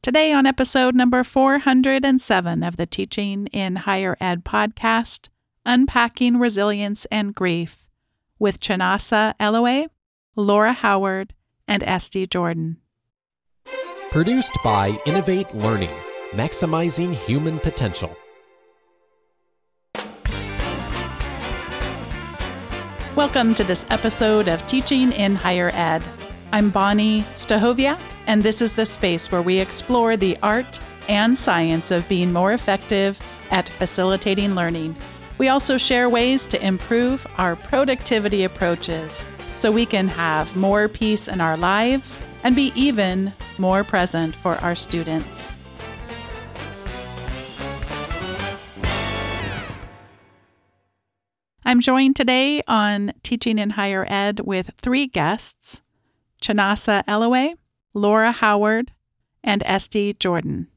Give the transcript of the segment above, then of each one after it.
Today, on episode number 407 of the Teaching in Higher Ed podcast, Unpacking Resilience and Grief with Chinasa Elue, Laura Howard, and Esty Jordan. Produced by Innovate Learning, maximizing human potential. Welcome to this episode of Teaching in Higher Ed. I'm Bonni Stachowiak, and this is the space where we explore the art and science of being more effective at facilitating learning. We also share ways to improve our productivity approaches so we can have more peace in our lives and be even more present for our students. I'm joined today on Teaching in Higher Ed with three guests Chinasa Elue, Laura Howard, and Esty Jordan.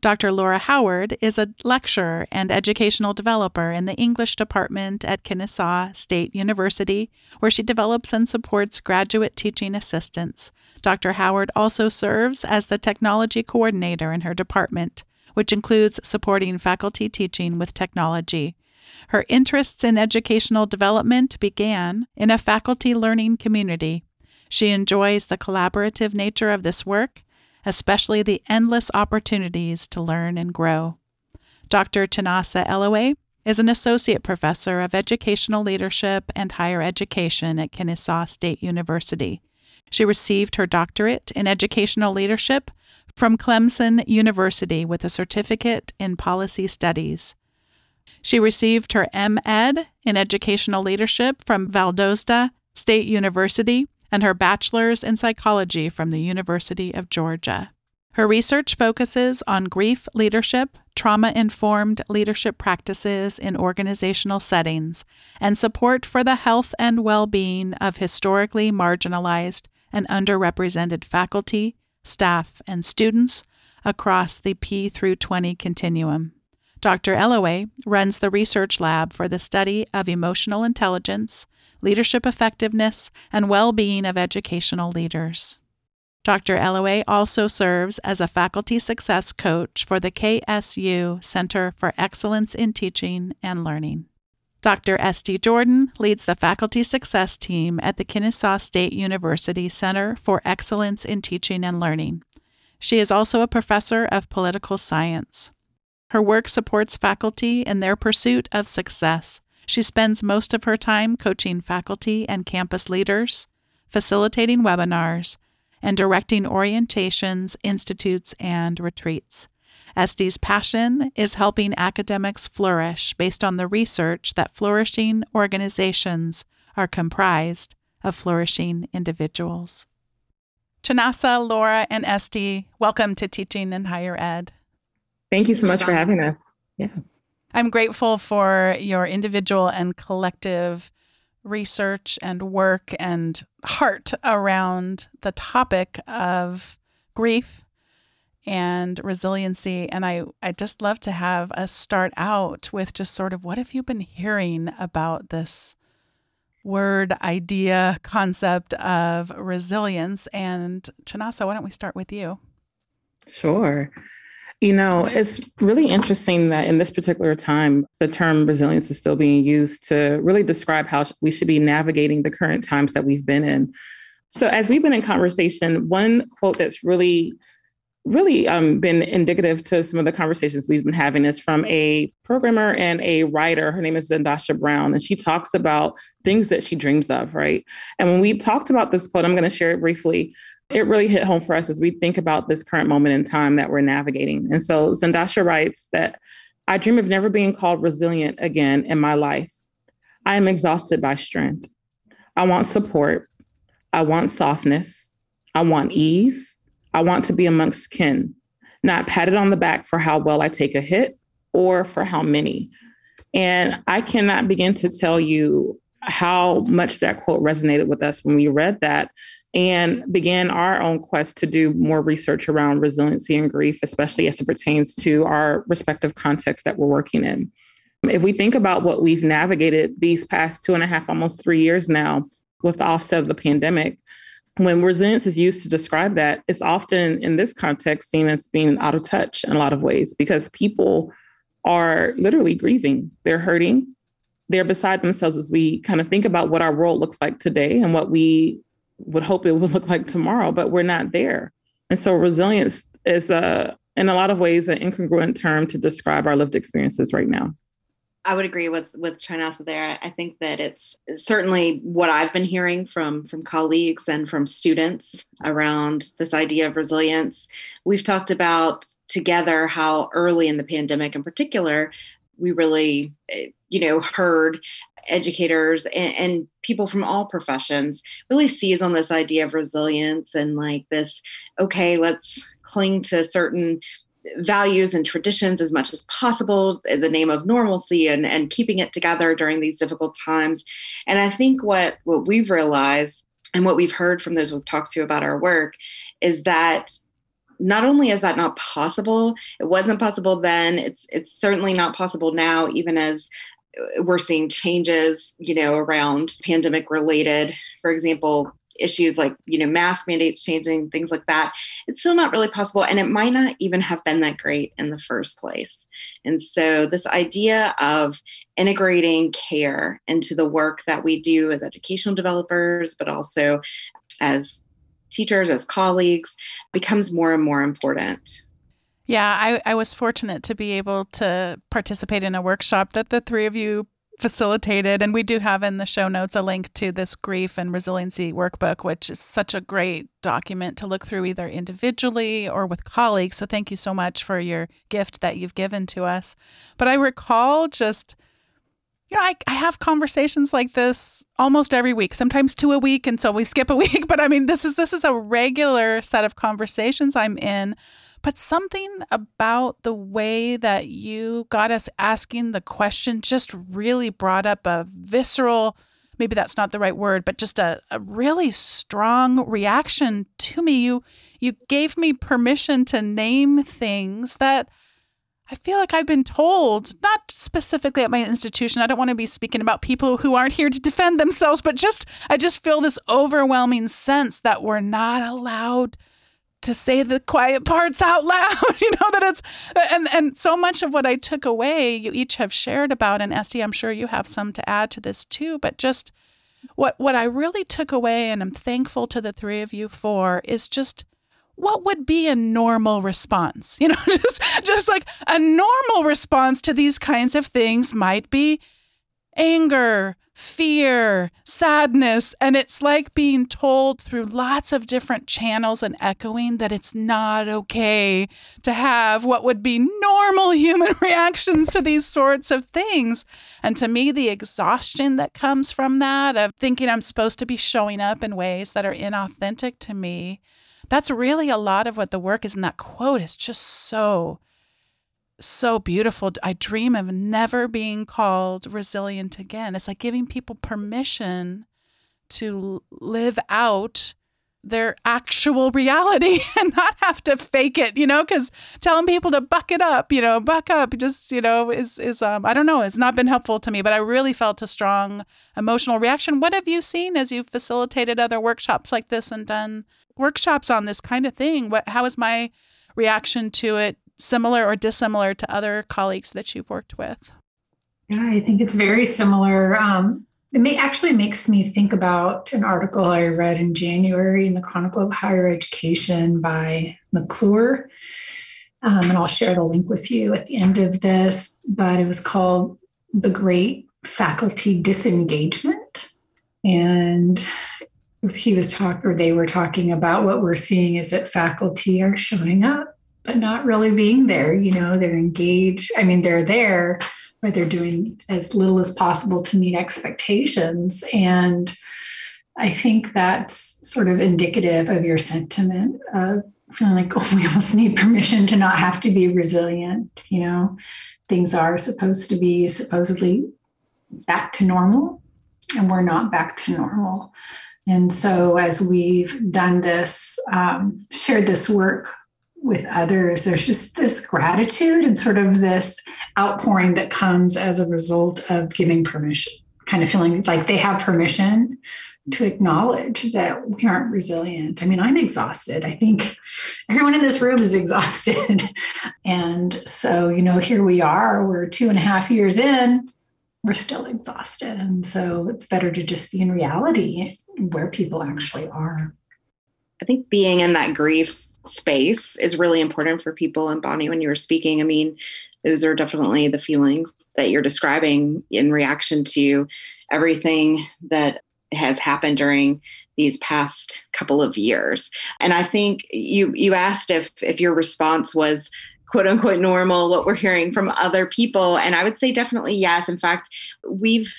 Dr. Laura Howard is a lecturer and educational developer in the English department at Kennesaw State University, where she develops and supports graduate teaching assistants. Dr. Howard also serves as the technology coordinator in her department, which includes supporting faculty teaching with technology. Her interests in educational development began in a faculty learning community. She enjoys the collaborative nature of this work especially the endless opportunities to learn and grow. Dr. Chinasa Elue is an associate professor of educational leadership and higher education at Kennesaw State University. She received her doctorate in educational leadership from Clemson University with a certificate in policy studies. She received her M.Ed in educational leadership from Valdosta State University and her bachelor's in psychology from the University of Georgia. Her research focuses on grief leadership, trauma informed leadership practices in organizational settings, and support for the health and well being of historically marginalized and underrepresented faculty, staff, and students across the P through 20 continuum. Dr. Elue runs the research lab for the study of emotional intelligence, leadership effectiveness, and well being of educational leaders. Dr. Elue also serves as a faculty success coach for the KSU Center for Excellence in Teaching and Learning. Dr. Esty Jordan leads the faculty success team at the Kennesaw State University Center for Excellence in Teaching and Learning. She is also a professor of political science. Her work supports faculty in their pursuit of success. She spends most of her time coaching faculty and campus leaders, facilitating webinars, and directing orientations, institutes, and retreats. Esty's passion is helping academics flourish based on the research that flourishing organizations are comprised of flourishing individuals. Chinasa, Laura, and Esty, welcome to Teaching in Higher Ed. Thank you so much for having us. Yeah. I'm grateful for your individual and collective research and work and heart around the topic of grief and resiliency. And I, I just love to have us start out with just sort of what have you been hearing about this word, idea, concept of resilience? And Chinasa, why don't we start with you? Sure. You know, it's really interesting that in this particular time, the term resilience is still being used to really describe how we should be navigating the current times that we've been in. So, as we've been in conversation, one quote that's really, really um, been indicative to some of the conversations we've been having is from a programmer and a writer. Her name is Zandashé Brown, and she talks about things that she dreams of, right? And when we talked about this quote, I'm going to share it briefly it really hit home for us as we think about this current moment in time that we're navigating. And so Zandashé writes that I dream of never being called resilient again in my life. I am exhausted by strength. I want support. I want softness. I want ease. I want to be amongst kin, not patted on the back for how well I take a hit or for how many. And I cannot begin to tell you how much that quote resonated with us when we read that and began our own quest to do more research around resiliency and grief, especially as it pertains to our respective contexts that we're working in. If we think about what we've navigated these past two and a half, almost three years now, with the offset of the pandemic, when resilience is used to describe that, it's often in this context seen as being out of touch in a lot of ways because people are literally grieving. They're hurting. They're beside themselves as we kind of think about what our world looks like today and what we would hope it would look like tomorrow, but we're not there. And so resilience is a, in a lot of ways, an incongruent term to describe our lived experiences right now. I would agree with with Chinasa there. I think that it's certainly what I've been hearing from from colleagues and from students around this idea of resilience. We've talked about together how early in the pandemic, in particular, we really, eh, you know, heard educators and, and people from all professions really seize on this idea of resilience and like this. Okay, let's cling to certain values and traditions as much as possible in the name of normalcy and, and keeping it together during these difficult times. And I think what, what we've realized and what we've heard from those we've talked to about our work is that not only is that not possible, it wasn't possible then, it's it's certainly not possible now, even as we're seeing changes, you know, around pandemic related, for example, issues like you know mask mandates changing things like that. It's still not really possible and it might not even have been that great in the first place. And so this idea of integrating care into the work that we do as educational developers but also as teachers as colleagues becomes more and more important yeah, I, I was fortunate to be able to participate in a workshop that the three of you facilitated. And we do have in the show notes a link to this grief and resiliency workbook, which is such a great document to look through either individually or with colleagues. So thank you so much for your gift that you've given to us. But I recall just you know, I, I have conversations like this almost every week, sometimes two a week, and so we skip a week. But I mean, this is this is a regular set of conversations I'm in but something about the way that you got us asking the question just really brought up a visceral, maybe that's not the right word, but just a, a really strong reaction to me. You you gave me permission to name things that I feel like I've been told, not specifically at my institution. I don't want to be speaking about people who aren't here to defend themselves, but just I just feel this overwhelming sense that we're not allowed to say the quiet parts out loud you know that it's and and so much of what i took away you each have shared about and esty i'm sure you have some to add to this too but just what what i really took away and i'm thankful to the three of you for is just what would be a normal response? You know just just like a normal response to these kinds of things might be anger fear, sadness. And it's like being told through lots of different channels and echoing that it's not okay to have what would be normal human reactions to these sorts of things. And to me, the exhaustion that comes from that, of thinking I'm supposed to be showing up in ways that are inauthentic to me, that's really a lot of what the work is. And that quote is just so so beautiful. I dream of never being called resilient again. It's like giving people permission to live out their actual reality and not have to fake it, you know, because telling people to buck it up, you know, buck up just, you know, is, is, um, I don't know, it's not been helpful to me, but I really felt a strong emotional reaction. What have you seen as you've facilitated other workshops like this and done workshops on this kind of thing? What, how is my reaction to it similar or dissimilar to other colleagues that you've worked with? Yeah, I think it's very similar. Um, it may actually makes me think about an article I read in January in the Chronicle of Higher Education by McClure. Um, and I'll share the link with you at the end of this. But it was called The Great Faculty Disengagement. And he was talking, or they were talking about what we're seeing is that faculty are showing up but not really being there. You know, they're engaged. I mean, they're there, but they're doing as little as possible to meet expectations. And I think that's sort of indicative of your sentiment of feeling like, oh, we almost need permission to not have to be resilient. You know, things are supposed to be supposedly back to normal, and we're not back to normal. And so, as we've done this, um, shared this work with others, there's just this gratitude and sort of this outpouring that comes as a result of giving permission kind of feeling like they have permission to acknowledge that we aren't resilient. I mean, I'm exhausted. I think everyone in this room is exhausted. and so, you know, here we are, we're two and a half years in, we're still exhausted. And so it's better to just be in reality where people actually are. I think being in that grief space is really important for people. And Bonni, when you were speaking, I mean, those are definitely the feelings that you're describing in reaction to everything that has happened during these past couple of years. And I think you you asked if if your response was quote unquote normal what we're hearing from other people and I would say definitely yes. In fact, we've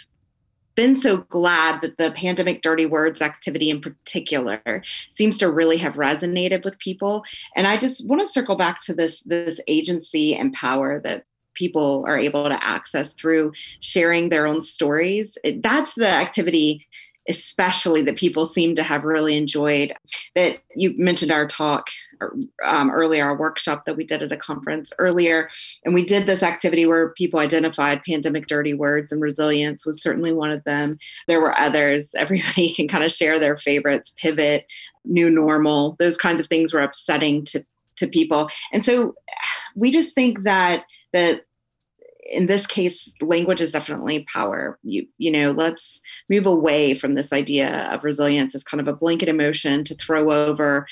been so glad that the pandemic dirty words activity in particular seems to really have resonated with people. And i just want to circle back to this this agency and power that people are able to access through sharing their own stories. That's the activity especially that people seem to have really enjoyed. That you mentioned our talk um, earlier, our workshop that we did at a conference earlier, and we did this activity where people identified pandemic dirty words, and resilience was certainly one of them. There were others. Everybody can kind of share their favorites. Pivot, new normal, those kinds of things were upsetting to to people, and so we just think that that in this case language is definitely power. You you know let's move away from this idea of resilience as kind of a blanket emotion to throw over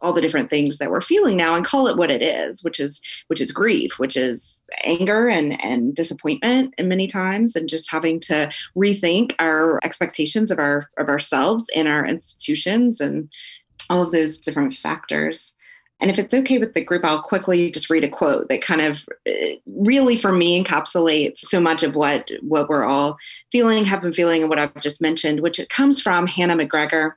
all the different things that we're feeling now and call it what it is which is which is grief which is anger and and disappointment and many times and just having to rethink our expectations of our of ourselves and our institutions and all of those different factors and if it's okay with the group, I'll quickly just read a quote that kind of uh, really, for me, encapsulates so much of what what we're all feeling, have been feeling, and what I've just mentioned. Which it comes from Hannah McGregor,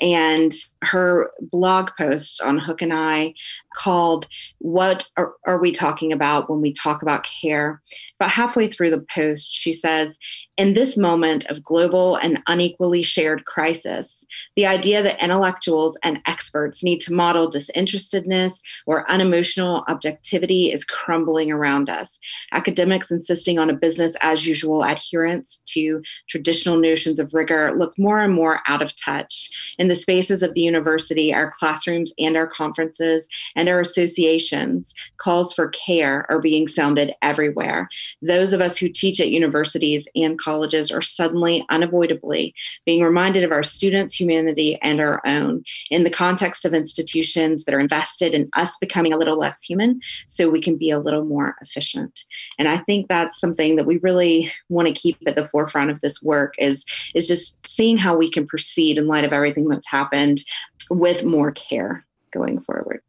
and her blog post on Hook and Eye called "What are, are we talking about when we talk about care?" About halfway through the post, she says, in this moment of global and unequally shared crisis, the idea that intellectuals and experts need to model disinterestedness or unemotional objectivity is crumbling around us. Academics insisting on a business as usual adherence to traditional notions of rigor look more and more out of touch. In the spaces of the university, our classrooms and our conferences and our associations, calls for care are being sounded everywhere. Those of us who teach at universities and colleges are suddenly, unavoidably being reminded of our students' humanity and our own in the context of institutions that are invested in us becoming a little less human so we can be a little more efficient. And I think that's something that we really want to keep at the forefront of this work is, is just seeing how we can proceed in light of everything that's happened with more care going forward.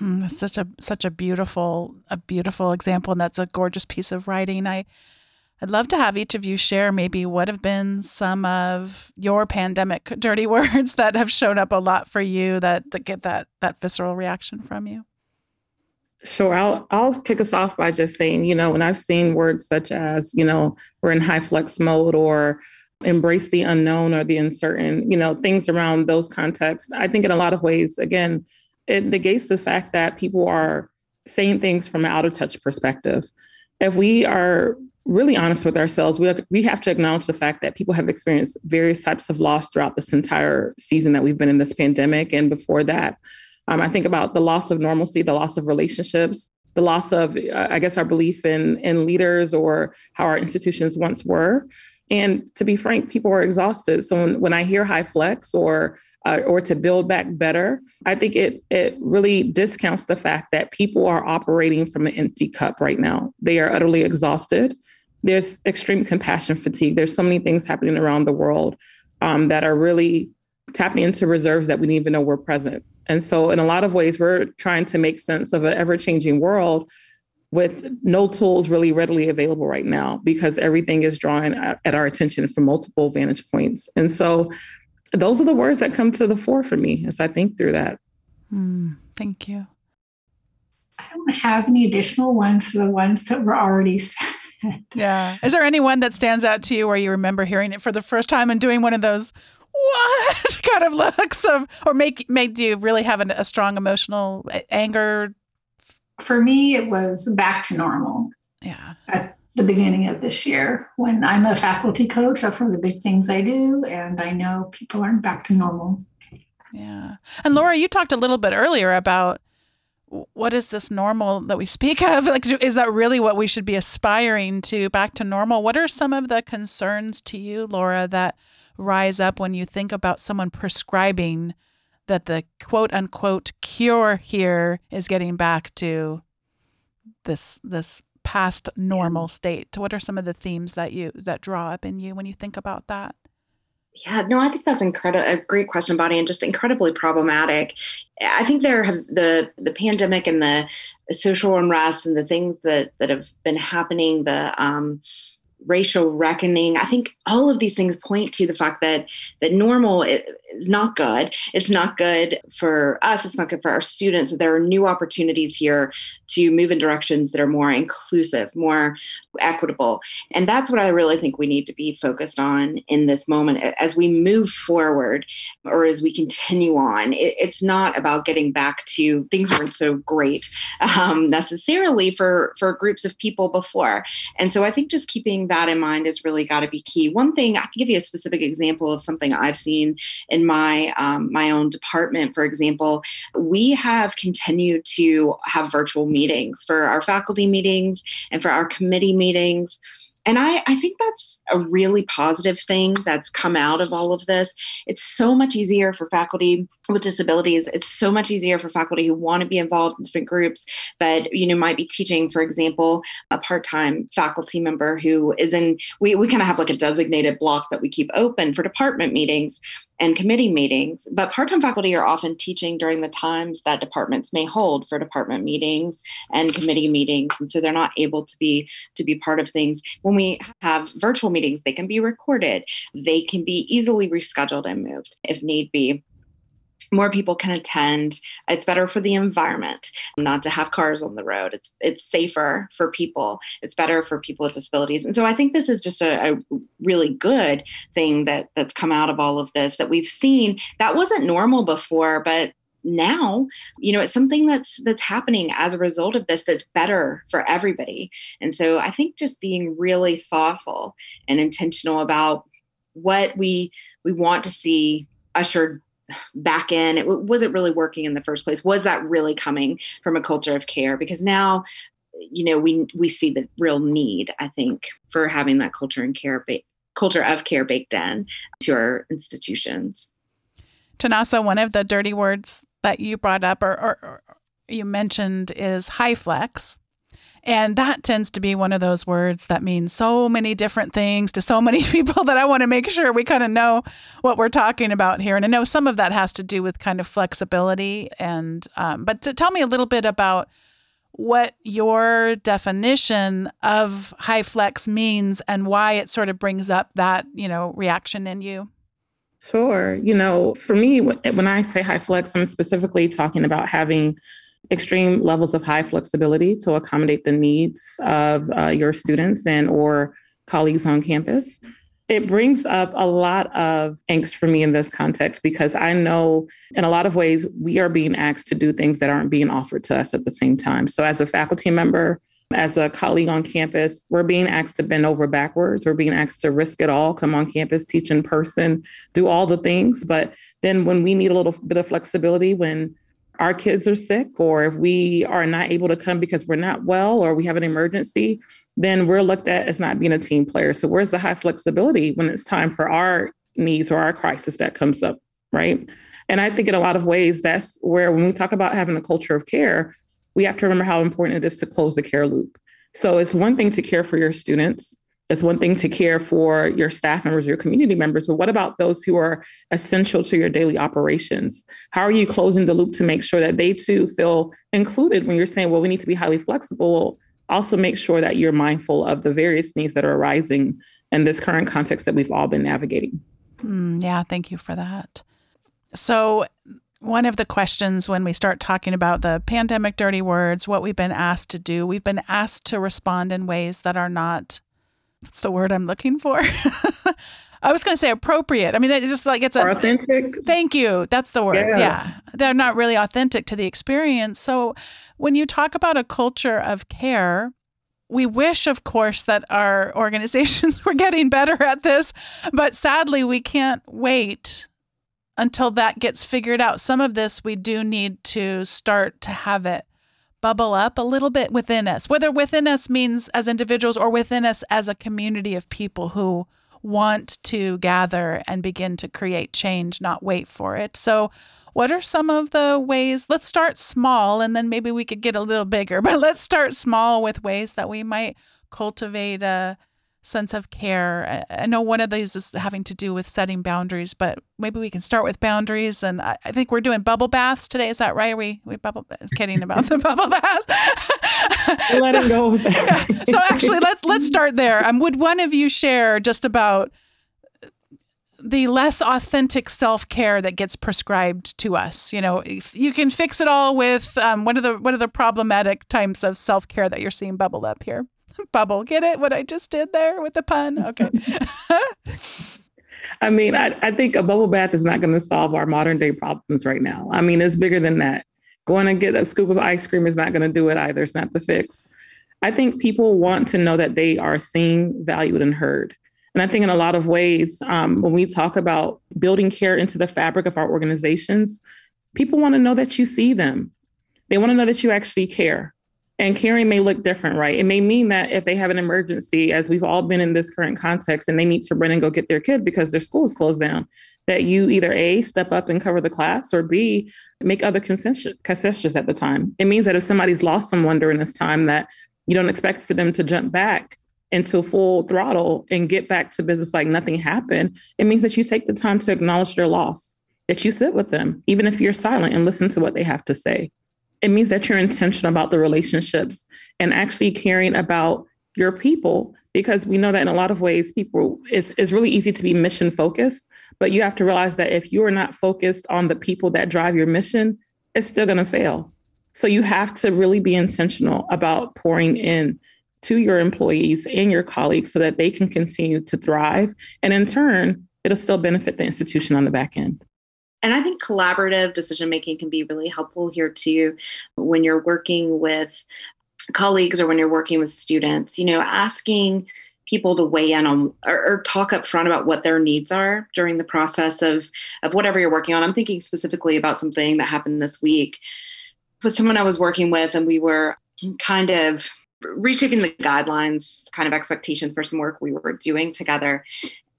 Mm, that's such a such a beautiful a beautiful example, and that's a gorgeous piece of writing. I I'd love to have each of you share maybe what have been some of your pandemic dirty words that have shown up a lot for you that, that get that that visceral reaction from you. Sure. I'll I'll kick us off by just saying, you know, when I've seen words such as, you know, we're in HyFlex mode or embrace the unknown or the uncertain, you know, things around those contexts, I think in a lot of ways, again, it negates the fact that people are saying things from an out of touch perspective. If we are really honest with ourselves, we, we have to acknowledge the fact that people have experienced various types of loss throughout this entire season that we've been in this pandemic. And before that, um, I think about the loss of normalcy, the loss of relationships, the loss of, uh, I guess, our belief in, in leaders or how our institutions once were. And to be frank, people are exhausted. So when, when I hear HyFlex or uh, or to build back better, I think it it really discounts the fact that people are operating from an empty cup right now. They are utterly exhausted. There's extreme compassion fatigue. There's so many things happening around the world um, that are really tapping into reserves that we didn't even know were present. And so, in a lot of ways, we're trying to make sense of an ever changing world with no tools really readily available right now because everything is drawing at, at our attention from multiple vantage points. And so, those are the words that come to the fore for me as I think through that. Mm, thank you. I don't have any additional ones to the ones that were already said. Yeah. Is there anyone that stands out to you where you remember hearing it for the first time and doing one of those what kind of looks of or make made you really have a strong emotional anger? For me, it was back to normal. Yeah. At the beginning of this year when I'm a faculty coach. That's one of the big things I do. And I know people aren't back to normal. Yeah. And Laura, you talked a little bit earlier about what is this normal that we speak of? Like, is that really what we should be aspiring to back to normal? What are some of the concerns to you, Laura, that rise up when you think about someone prescribing that the quote unquote cure here is getting back to this this past normal state? What are some of the themes that you that draw up in you when you think about that? Yeah, no, I think that's incredible. A great question, Bonni, and just incredibly problematic. I think there have the the pandemic and the social unrest and the things that that have been happening. The um, racial reckoning. I think all of these things point to the fact that that normal is not good. It's not good for us. It's not good for our students. That there are new opportunities here to move in directions that are more inclusive, more equitable, and that's what I really think we need to be focused on in this moment as we move forward, or as we continue on. It, it's not about getting back to things weren't so great um, necessarily for for groups of people before, and so I think just keeping that in mind has really got to be key. One thing I can give you a specific example of something I've seen in my um, my own department. For example, we have continued to have virtual meetings for our faculty meetings and for our committee meetings and I, I think that's a really positive thing that's come out of all of this. It's so much easier for faculty with disabilities. It's so much easier for faculty who want to be involved in different groups, but you know, might be teaching, for example, a part-time faculty member who is in we, we kind of have like a designated block that we keep open for department meetings and committee meetings. But part time faculty are often teaching during the times that departments may hold for department meetings and committee meetings. And so they're not able to be to be part of things. When we have virtual meetings, they can be recorded. They can be easily rescheduled and moved if need be more people can attend. It's better for the environment not to have cars on the road. It's it's safer for people. It's better for people with disabilities. And so i think this is just a, a, really good thing that that's come out of all of this that we've seen. That wasn't normal before but now you know it's something that's that's happening as a result of this that's better for everybody. And so i think just being really thoughtful and intentional about what we we want to see ushered back in. It wasn't really working in the first place. Was that really coming from a culture of care? Because now you know we we see the real need i think for having that culture and care ba- culture of care baked in to our institutions. Chinasa one of the dirty words that you brought up or, or, or you mentioned is HyFlex and that tends to be one of those words that means so many different things to so many people that I want to make sure we kind of know what we're talking about here. And I know some of that has to do with kind of flexibility. And, um, but to tell me a little bit about what your definition of HyFlex means and why it sort of brings up that, you know, reaction in you. Sure. You know, for me, when I say HyFlex, I'm specifically talking about having extreme levels of high flexibility to accommodate the needs of uh, your students and or colleagues on campus it brings up a lot of angst for me in this context because I know in a lot of ways we are being asked to do things that aren't being offered to us at the same time. So, as a faculty member, as a colleague on campus, we're being asked to bend over backwards. We're being asked to risk it all, come on campus, teach in person, do all the things. But then when we need a little bit of flexibility, when our kids are sick or if we are not able to come because we're not well or we have an emergency, then we're looked at as not being a team player. So where's the high flexibility when it's time for our needs or our crisis that comes up, right? And I think in a lot of ways, that's where when we talk about having a culture of care, we have to remember how important it is to close the care loop. So it's one thing to care for your students. It's one thing to care for your staff members, your community members, but what about those who are essential to your daily operations? How are you closing the loop to make sure that they too feel included when you're saying, well, we need to be highly flexible? Also, make sure that you're mindful of the various needs that are arising in this current context that we've all been navigating. Mm, yeah, thank you for that. So, one of the questions when we start talking about the pandemic dirty words, what we've been asked to do, we've been asked to respond in ways that are not What's the word I'm looking for? I was going to say appropriate. I mean, it's just like it's a, authentic. Thank you. That's the word. Yeah. yeah. They're not really authentic to the experience. So when you talk about a culture of care, we wish, of course, that our organizations were getting better at this, but sadly, we can't wait until that gets figured out. Some of this we do need to start to have it bubble up a little bit within us, whether within us means as individuals or within us as a community of people who want to gather and begin to create change, not wait for it. So, what are some of the ways? Let's start small and then maybe we could get a little bigger, but let's start small with ways that we might cultivate a sense of care. I know one of these is having to do with setting boundaries, but maybe we can start with boundaries. And I, think we're doing bubble baths today. Is that right? Are we we bubble kidding about the bubble baths? Let so, go yeah. So actually, let's let's start there. Um, would one of you share just about the less authentic self care that gets prescribed to us? You know, you can fix it all with um, what are the what are the problematic types of self care that you're seeing bubble up here? bubble. Get it? What I just did there with the pun? Okay. I mean, I, I think a bubble bath is not going to solve our modern day problems right now. I mean, it's bigger than that. Going to get a scoop of ice cream is not going to do it either. It's not the fix. I think people want to know that they are seen, valued, and heard. And I think in a lot of ways, um, when we talk about building care into the fabric of our organizations, people want to know that you see them. They want to know that you actually care. And caring may look different, right? It may mean that if they have an emergency, as we've all been in this current context, and they need to run and go get their kid because their school is closed down, that you either A, step up and cover the class, or B, make other concessions at the time. It means that if somebody's lost someone during this time, that you don't expect for them to jump back into full throttle and get back to business like nothing happened. It means that you take the time to acknowledge their loss, that you sit with them, even if you're silent and listen to what they have to say it means that you're intentional about the relationships and actually caring about your people because we know that in a lot of ways people it's, it's really easy to be mission focused but you have to realize that if you are not focused on the people that drive your mission it's still going to fail. So you have to really be intentional about pouring in to your employees and your colleagues so that they can continue to thrive. And in turn it'll still benefit the institution on the back end and I think collaborative decision making can be really helpful here too when you're working with colleagues or when you're working with students, you know, asking people to weigh in on or, or, talk up front about what their needs are during the process of of whatever you're working on. I'm thinking specifically about something that happened this week with someone I was working with, and we were kind of reshaping the guidelines, kind of expectations for some work we were doing together.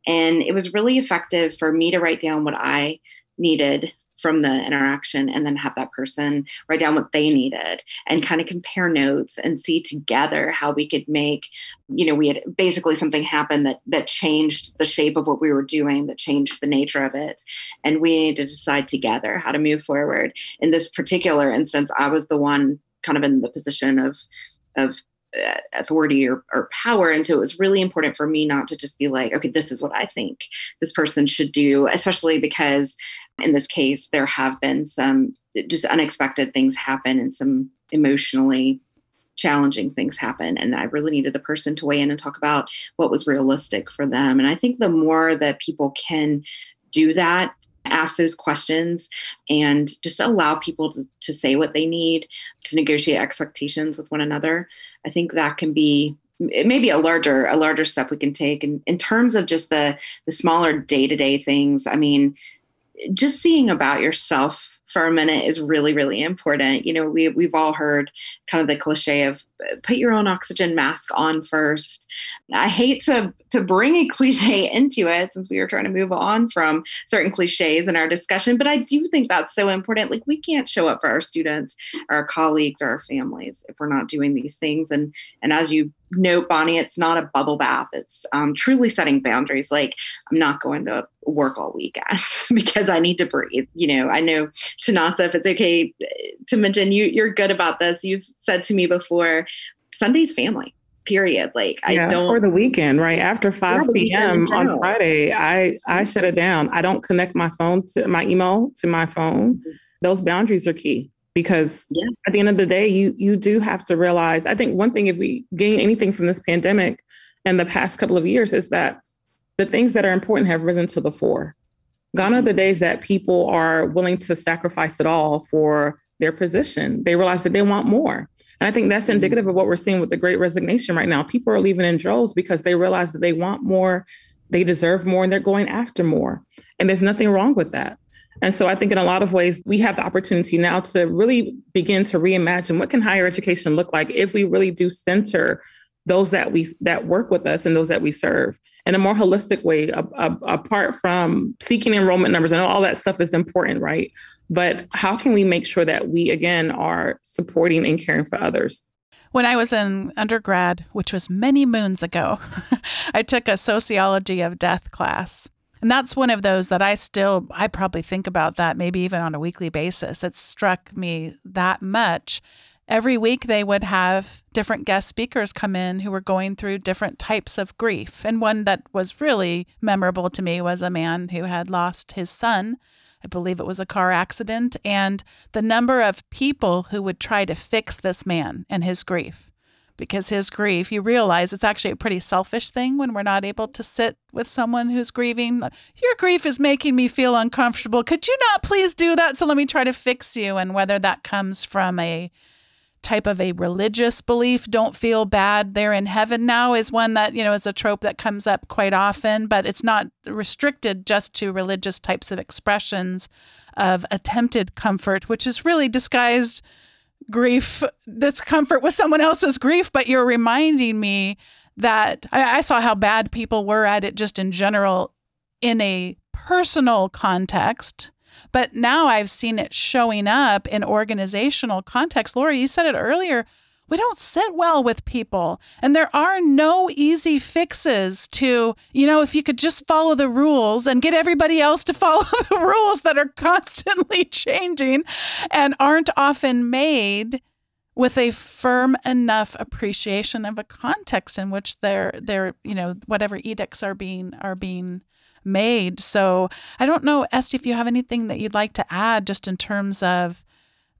And it was really effective for me to write down what I needed from the interaction and then have that person write down what they needed and kind of compare notes and see together how we could make you know we had basically something happen that that changed the shape of what we were doing that changed the nature of it. And we needed to decide together how to move forward. In this particular instance i was the one kind of in the position of of authority or, or power. And so it was really important for me not to just be like, okay, this is what I think this person should do, especially because in this case, there have been some just unexpected things happen and some emotionally challenging things happen. And I really needed the person to weigh in and talk about what was realistic for them. And I think the more that people can do that, ask those questions and just allow people to, to say what they need to negotiate expectations with one another. I think that can be it may be a larger a larger step we can take and in terms of just the the smaller day-to-day things. I mean just seeing about yourself for a minute is really really important. You know we, we've all heard kind of the cliche of uh, put your own oxygen mask on first. I hate to to bring a cliche into it since we were trying to move on from certain cliches in our discussion but i do think that's so important. Like we can't show up for our students our colleagues or our families if we're not doing these things. And and as you note, Bonni, it's not a bubble bath. It's um, truly setting boundaries. Like, I'm not going to work all weekend because I need to breathe. You know, I know, Chinasa, if it's okay to mention, you, you're good about this. You've said to me before, Sunday's family period. Like yeah, I don't for the weekend, right? After 5 p.m. on Friday, I I shut it down. I don't connect my phone to my email to my phone. Mm-hmm. Those boundaries are key because yeah. at the end of the day you you do have to realize i think one thing if we gain anything from this pandemic and the past couple of years is that the things that are important have risen to the fore gone are the days that people are willing to sacrifice it all for their position they realize that they want more And I think that's mm-hmm. indicative of what we're seeing with the great resignation right now. People are leaving in droves because they realize that they want more, they deserve more, and they're going after more. And there's nothing wrong with that. And so I think in a lot of ways, we have the opportunity now to really begin to reimagine what can higher education look like if we really do center those that we that work with us and those that we serve in a more holistic way, a, a, apart from seeking enrollment numbers. Know all that stuff is important, right? But how can we make sure that we, again, are supporting and caring for others? When I was in undergrad, which was many moons ago, I took a sociology of death class. And that's one of those that I still, I probably think about that maybe even on a weekly basis. It struck me that much every week they would have different guest speakers come in who were going through different types of grief. And one that was really memorable to me was a man who had lost his son. I believe it was a car accident, and the number of people who would try to fix this man and his grief. Because his grief, you realize it's actually a pretty selfish thing when we're not able to sit with someone who's grieving. Your grief is making me feel uncomfortable. Could you not please do that? So let me try to fix you. And whether that comes from a type of a religious belief don't feel bad they're in heaven now is one that you know is a trope that comes up quite often but it's not restricted just to religious types of expressions of attempted comfort which is really disguised grief that's comfort with someone else's grief but you're reminding me that I, I saw how bad people were at it just in general in a personal context but now I've seen it showing up in organizational context. Laura, you said it earlier. We don't sit well with people. And there are no easy fixes to, you know, if you could just follow the rules and get everybody else to follow the rules that are constantly changing and aren't often made with a firm enough appreciation of a context in which they're, they're you know whatever edicts are being are being made. So I don't know, Esty, if you have anything that you'd like to add just in terms of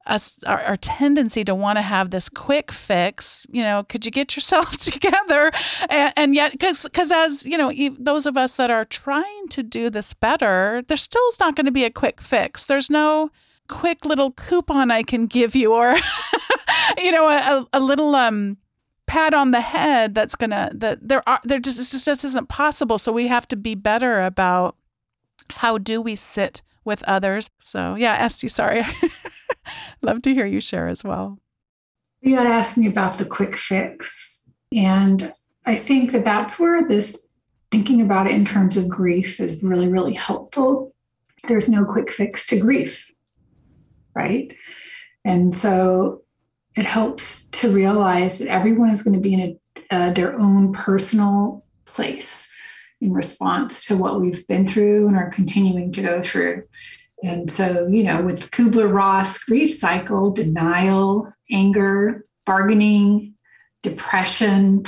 us our, our, tendency to want to have this quick fix you know could you get yourself together? And, and yet because because as you know those of us that are trying to do this better there still is not going to be a quick fix. There's no quick little coupon i can give you or you know a, a little um pat on the head that's gonna that there are there just just isn't possible. So we have to be better about how do we sit with others. So yeah esty sorry love to hear you share as well. You had asked me about the quick fix and i think that that's where this thinking about it in terms of grief is really really helpful. There's no quick fix to grief right? And so it helps to realize that everyone is going to be in a, uh, their own personal place in response to what we've been through and are continuing to go through. And so, you know, with Kubler Ross grief cycle, denial, anger, bargaining, depression,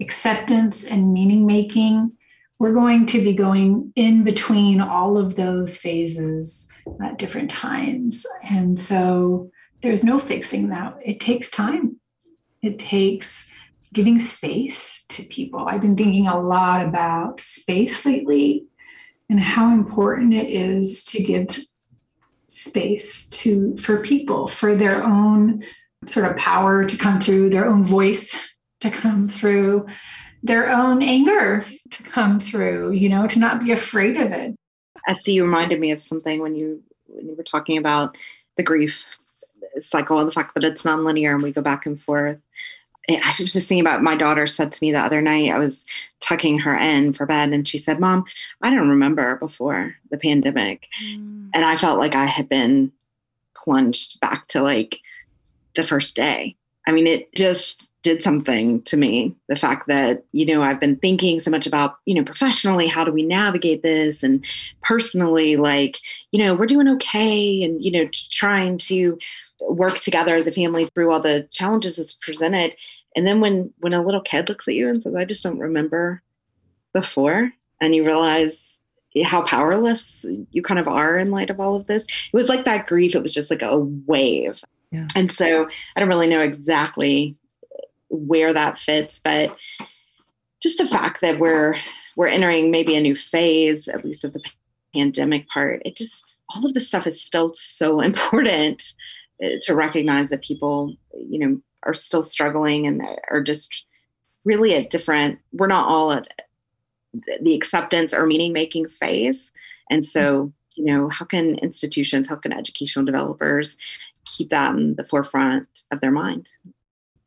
acceptance, and meaning making, we're going to be going in between all of those phases at different times. And so, there's no fixing that. It takes time. It takes giving space to people. I've been thinking a lot about space lately and how important it is to give space to for people for their own sort of power to come through, their own voice to come through, their own anger to come through, you know, to not be afraid of it. Esty, you reminded me of something when you when you were talking about the grief cycle and the fact that it's nonlinear and we go back and forth. I was just thinking about my daughter said to me the other night, I was tucking her in for bed, and she said, Mom, I don't remember before the pandemic. Mm. And I felt like I had been plunged back to like the first day. I mean, it just did something to me. The fact that, you know, I've been thinking so much about, you know, professionally, how do we navigate this? And personally, like, you know, we're doing okay. And, you know, trying to work together as a family through all the challenges that's presented. And then when when a little kid looks at you and says, "I just don't remember before," and you realize how powerless you kind of are in light of all of this, it was like that grief. It was just like a wave. Yeah. And so I don't really know exactly where that fits, but just the fact that we're we're entering maybe a new phase, at least of the pandemic part, it just all of this stuff is still so important uh, to recognize that people, you know, are still struggling and are just really at different we're not all at the acceptance or meaning making phase. And so you know how can institutions how can educational developers keep that in the forefront of their mind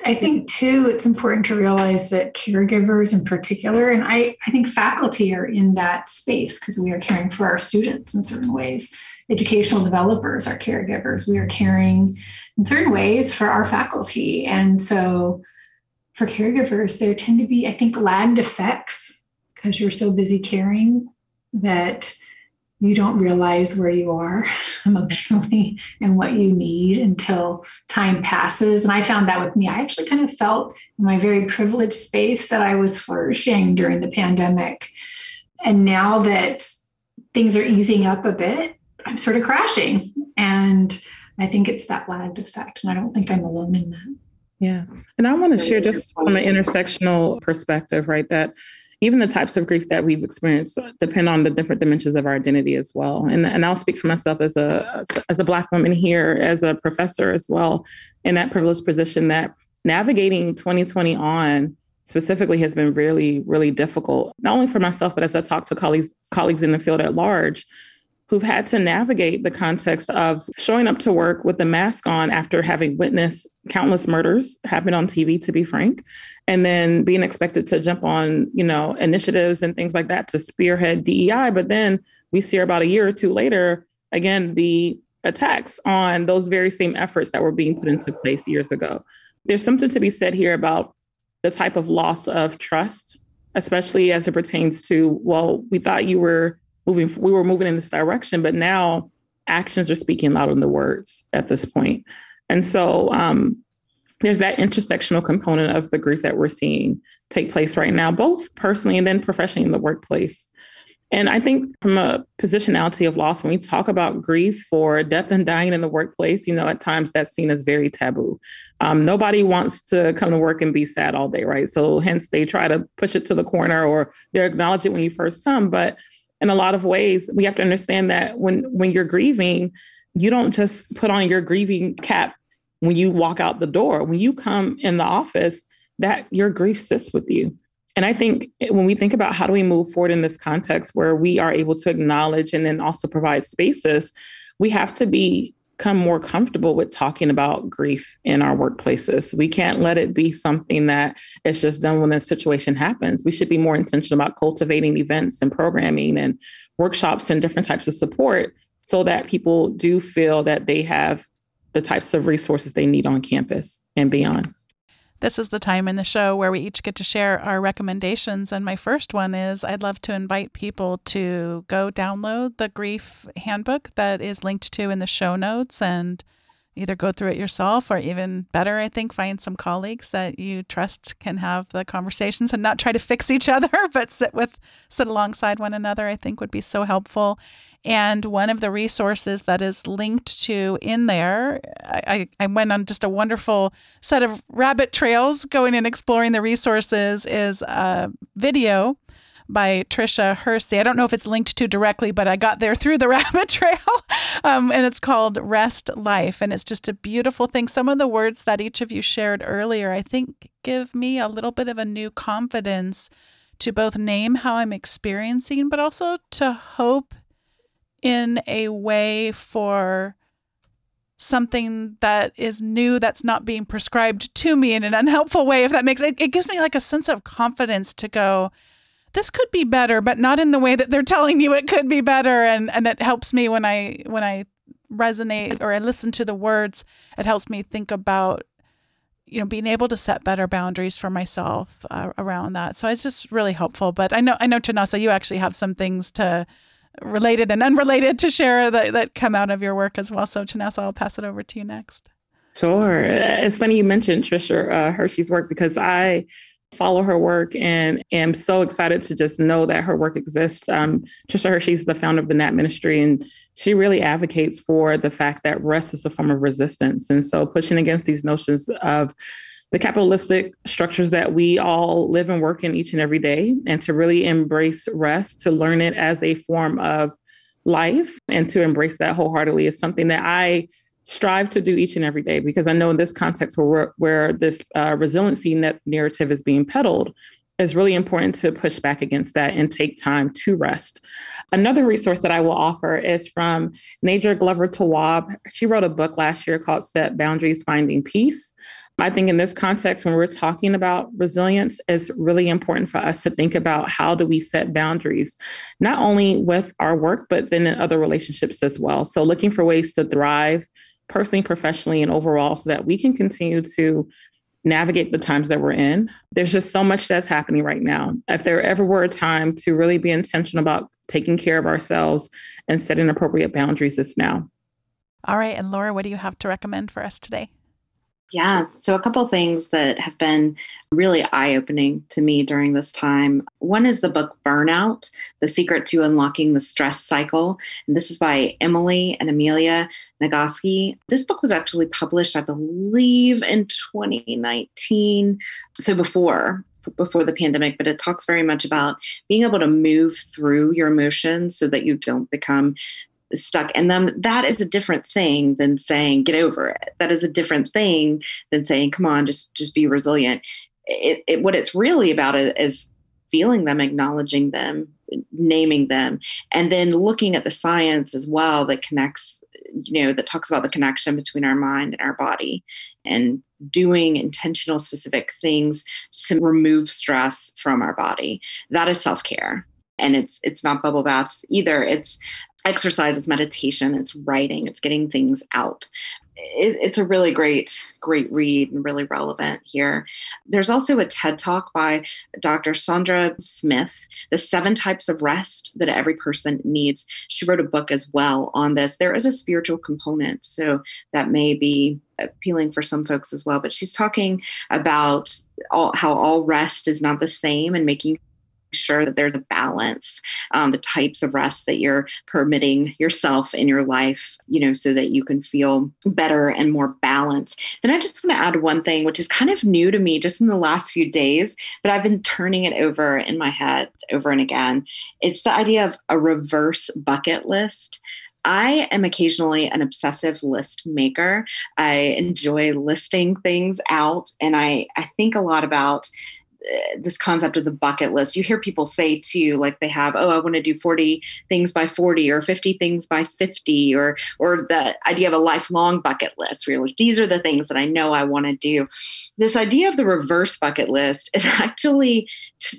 I think too, it's important to realize that caregivers in particular, and I, I think faculty are in that space because we are caring for our students in certain ways. Educational developers are caregivers. We are caring in certain ways for our faculty. And so for caregivers, there tend to be, I think, lagged effects because you're so busy caring that you don't realize where you are emotionally and what you need until time passes. And I found that with me, I actually kind of felt in my very privileged space that I was flourishing during the pandemic. And now that things are easing up a bit, I'm sort of crashing. And I think it's that lagged effect. And I don't think I'm alone in that. Yeah. And I want to share just from an intersectional perspective, right? That even the types of grief that we've experienced depend on the different dimensions of our identity as well. And, and I'll speak for myself as a as a black woman here, as a professor as well, in that privileged position that navigating 2020 on specifically has been really, really difficult, not only for myself, but as I talk to colleagues colleagues in the field at large who've had to navigate the context of showing up to work with the mask on after having witnessed countless murders happen on TV, to be frank, and then being expected to jump on, you know, initiatives and things like that to spearhead DEI. But then we see about a year or two later, again, the attacks on those very same efforts that were being put into place years ago. There's something to be said here about the type of loss of trust, especially as it pertains to, well, we thought you were moving, we were moving in this direction, but now actions are speaking louder than the words at this point. And so um, there's that intersectional component of the grief that we're seeing take place right now, both personally and then professionally in the workplace. And I think from a positionality of loss, when we talk about grief for death and dying in the workplace, you know, at times that's seen as very taboo. Um, nobody wants to come to work and be sad all day, right? So hence they try to push it to the corner or they acknowledge it when you first come. But in a lot of ways, we have to understand that when when you're grieving, you don't just put on your grieving cap when you walk out the door. When you come in the office, that your grief sits with you. And I think when we think about how do we move forward in this context where we are able to acknowledge and then also provide spaces, we have to be become more comfortable with talking about grief in our workplaces. We can't let it be something that is just done when a situation happens. We should be more intentional about cultivating events and programming and workshops and different types of support so that people do feel that they have the types of resources they need on campus and beyond. This is the time in the show where we each get to share our recommendations. And my first one is I'd love to invite people to go download the grief handbook that is linked to in the show notes and either go through it yourself or even better, I think, find some colleagues that you trust can have the conversations and not try to fix each other, but sit with, sit alongside one another, I think would be so helpful. And one of the resources that is linked to in there, I, I went on just a wonderful set of rabbit trails going and exploring the resources, is a video by Tricia Hersey. I don't know if it's linked to directly, but I got there through the rabbit trail. Um, and it's called Rest Life. And it's just a beautiful thing. Some of the words that each of you shared earlier, I think, give me a little bit of a new confidence to both name how I'm experiencing, but also to hope in a way for something that is new that's not being prescribed to me in an unhelpful way if that makes it, it gives me like a sense of confidence to go this could be better but not in the way that they're telling you it could be better and and it helps me when i when i resonate or i listen to the words. It helps me think about you know being able to set better boundaries for myself uh, around that. So it's just really helpful but i know i know Chinasa you actually have some things to related and unrelated to share that, that come out of your work as well. So, Chinasa, I'll pass it over to you next. Sure. It's funny you mentioned Tricia uh, Hersey's work because I follow her work and am so excited to just know that her work exists. Um, Tricia Hersey's the founder of the Nap Ministry, and she really advocates for the fact that rest is a form of resistance. And so, pushing against these notions of the capitalistic structures that we all live and work in each and every day, and to really embrace rest, to learn it as a form of life, and to embrace that wholeheartedly is something that I strive to do each and every day because I know in this context where where this uh, resiliency net narrative is being peddled, it's really important to push back against that and take time to rest. Another resource that I will offer is from Nedra Glover Tawwab. She wrote a book last year called Set Boundaries Finding Peace. I think in this context, when we're talking about resilience, it's really important for us to think about how do we set boundaries, not only with our work, but then in other relationships as well. So looking for ways to thrive personally, professionally, and overall so that we can continue to navigate the times that we're in. There's just so much that's happening right now. If there ever were a time to really be intentional about taking care of ourselves and setting appropriate boundaries, it's now. All right. And Laura, what do you have to recommend for us today? Yeah. So, a couple things that have been really eye opening to me during this time. One is the book Burnout The Secret to Unlocking the Stress Cycle. And this is by Emily and Amelia Nagoski. This book was actually published, I believe, in 2019. So, before before the pandemic, but it talks very much about being able to move through your emotions so that you don't become stuck in them that is a different thing than saying get over it. That is a different thing than saying come on just just be resilient. It, it, what it's really about is, is feeling them acknowledging them naming them and then looking at the science as well that connects you know that talks about the connection between our mind and our body and doing intentional specific things to remove stress from our body. That is self-care and it's it's not bubble baths either. It's exercise, it's meditation, it's writing, it's getting things out. It, it's a really great, great read and really relevant here. There's also a TED talk by Dr. Saundra Smith, The Seven Types of Rest That Every Person Needs. She wrote a book as well on this. There is a spiritual component, so that may be appealing for some folks as well. But she's talking about all, how all rest is not the same and making sure that there's a balance, um, the types of rest that you're permitting yourself in your life, you know, so that you can feel better and more balanced. Then I just want to add one thing, which is kind of new to me just in the last few days, but I've been turning it over in my head over and again. It's the idea of a reverse bucket list. I am occasionally an obsessive list maker. I enjoy listing things out, and I, I think a lot about this concept of the bucket list. You hear people say too, like they have, oh, I want to do 40 things by 40 or 50 things by 50, or or the idea of a lifelong bucket list, where like, these are the things that I know I want to do. This idea of the reverse bucket list is actually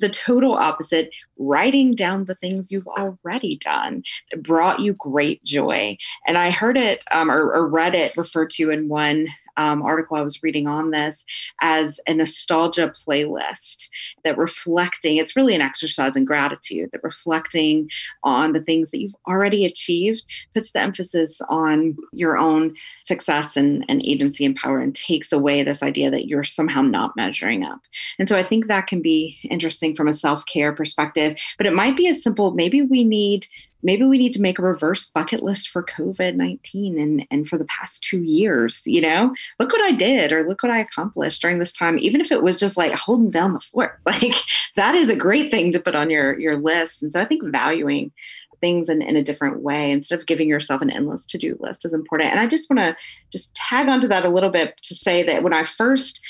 the total opposite, writing down the things you've already done that brought you great joy. And I heard it um, or, or read it referred to in one um, article I was reading on this as a nostalgia playlist that reflecting, it's really an exercise in gratitude, that reflecting on the things that you've already achieved puts the emphasis on your own success and, and agency and power and takes away this idea that you're somehow not measuring up. And so I think that can be interesting from a self care perspective, but it might be as simple maybe we need maybe we need to make a reverse bucket list for COVID 19 and, and for the past two years. You know, look what I did or look what I accomplished during this time, even if it was just like holding down the fort. Like that is a great thing to put on your, your list. And so I think valuing things in, in a different way instead of giving yourself an endless to-do list is important. And I just want to just tag onto that a little bit to say that when I first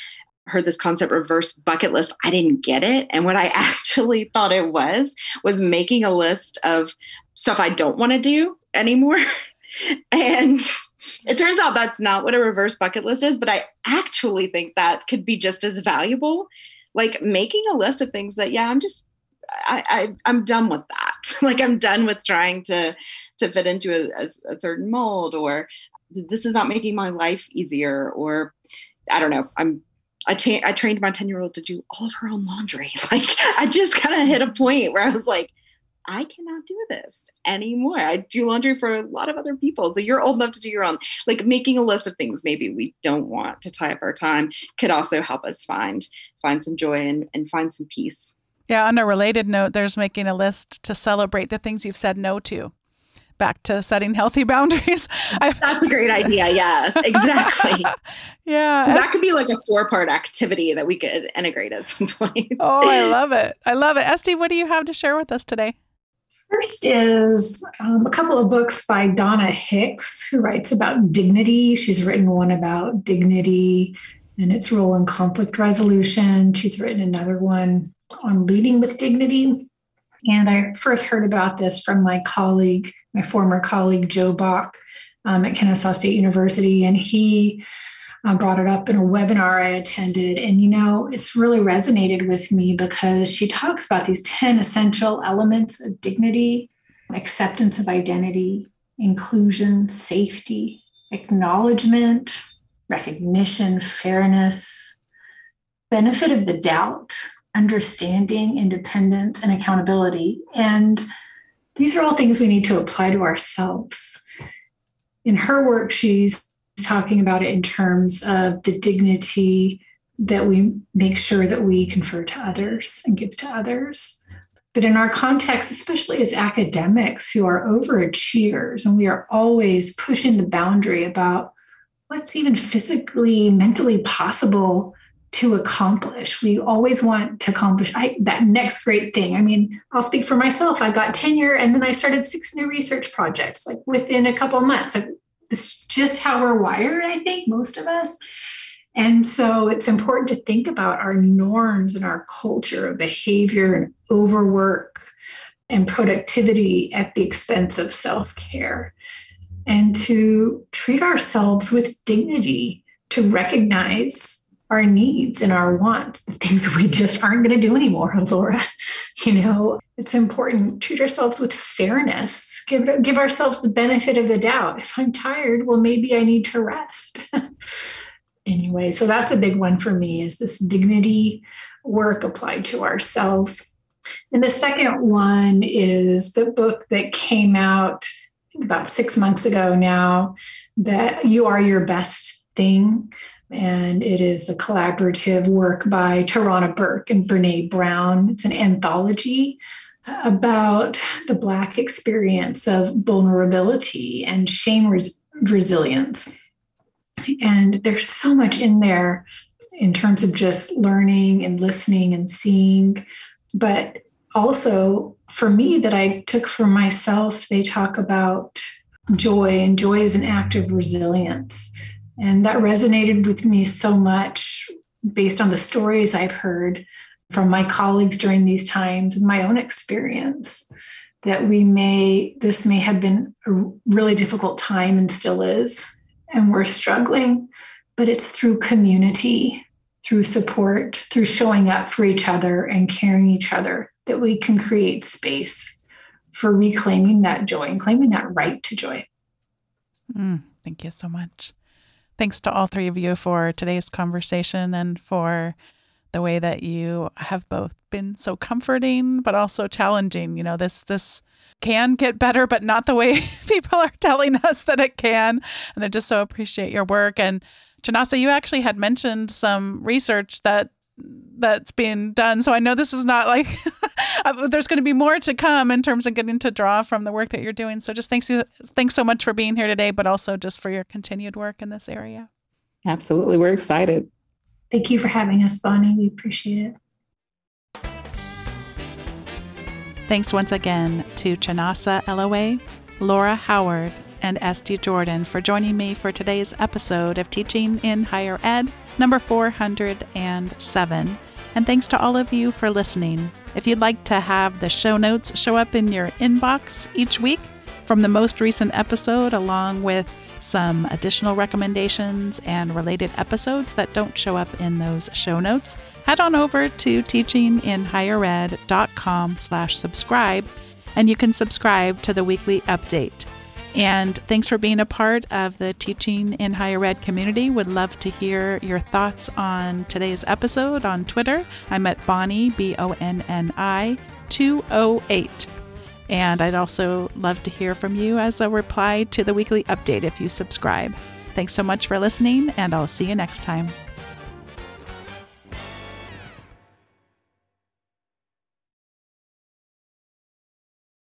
heard this concept reverse bucket list, I didn't get it. And what I actually thought it was was making a list of stuff I don't want to do anymore. and it turns out that's not what a reverse bucket list is, but I actually think that could be just as valuable. Like making a list of things that, yeah, I'm just I, I I'm done with that. like I'm done with trying to to fit into a, a, a certain mold or this is not making my life easier or I don't know. I'm I, cha- I trained my 10 year old to do all of her own laundry. Like I just kind of hit a point where I was like, I cannot do this anymore. I do laundry for a lot of other people. So you're old enough to do your own. Like making a list of things maybe we don't want to tie up our time could also help us find find some joy and, and find some peace. Yeah, on a related note, there's making a list to celebrate the things you've said no to. Back to setting healthy boundaries. That's a great idea. Yeah, exactly. yeah. That could be like a four part activity that we could integrate at some point. oh, I love it. I love it. Esty, what do you have to share with us today? First is um, a couple of books by Donna Hicks, who writes about dignity. She's written one about dignity and its role in conflict resolution. She's written another one on leading with dignity. And I first heard about this from my colleague, my former colleague, Joe Bach um, at Kennesaw State University. And he uh, brought it up in a webinar I attended. And, you know, it's really resonated with me because she talks about these 10 essential elements of dignity, acceptance of identity, inclusion, safety, acknowledgement, recognition, fairness, benefit of the doubt, understanding, independence, and accountability. And these are all things we need to apply to ourselves. In her work, she's talking about it in terms of the dignity that we make sure that we confer to others and give to others. But in our context, especially as academics who are overachievers, and we are always pushing the boundary about what's even physically, mentally possible to accomplish. We always want to accomplish I, that next great thing. I mean, I'll speak for myself. I got tenure and then I started six new research projects like within a couple months. It's just how we're wired, I think, most of us. And so it's important to think about our norms and our culture of behavior and overwork and productivity at the expense of self care and to treat ourselves with dignity, to recognize our needs and our wants, the things we just aren't going to do anymore, Laura. You know, it's important treat ourselves with fairness, give, give ourselves the benefit of the doubt. If I'm tired, well, maybe I need to rest. anyway, so that's a big one for me is this dignity work applied to ourselves. And the second one is the book that came out about six months ago now that you are your best thing. And it is a collaborative work by Tarana Burke and Brene Brown. It's an anthology about the Black experience of vulnerability and shame res- resilience. And there's so much in there in terms of just learning and listening and seeing. But also for me that I took for myself, they talk about joy, and joy is an act of resilience. And that resonated with me so much based on the stories I've heard from my colleagues during these times and my own experience that we may, this may have been a really difficult time and still is, and we're struggling, but it's through community, through support, through showing up for each other and caring each other that we can create space for reclaiming that joy and claiming that right to joy. Mm, thank you so much. Thanks to all three of you for today's conversation and for the way that you have both been so comforting but also challenging. You know, this this can get better, but not the way people are telling us that it can. And I just so appreciate your work. And Chinasa, you actually had mentioned some research that that's being done. So I know this is not like Uh, there's going to be more to come in terms of getting to draw from the work that you're doing. So just thanks you thanks so much for being here today, but also just for your continued work in this area. Absolutely. We're excited. Thank you for having us, Bonni. We appreciate it. Thanks once again to Chinasa Elue, Laura Howard, and Esty Jordan for joining me for today's episode of Teaching in Higher Ed, number 407. And thanks to all of you for listening. If you'd like to have the show notes show up in your inbox each week from the most recent episode, along with some additional recommendations and related episodes that don't show up in those show notes, head on over to teachinginhighered.com slash subscribe, and you can subscribe to the weekly update. And thanks for being a part of the Teaching in Higher Ed community. Would love to hear your thoughts on today's episode on Twitter. I'm at Bonni, B O N N I 208. And I'd also love to hear from you as a reply to the weekly update if you subscribe. Thanks so much for listening, and I'll see you next time.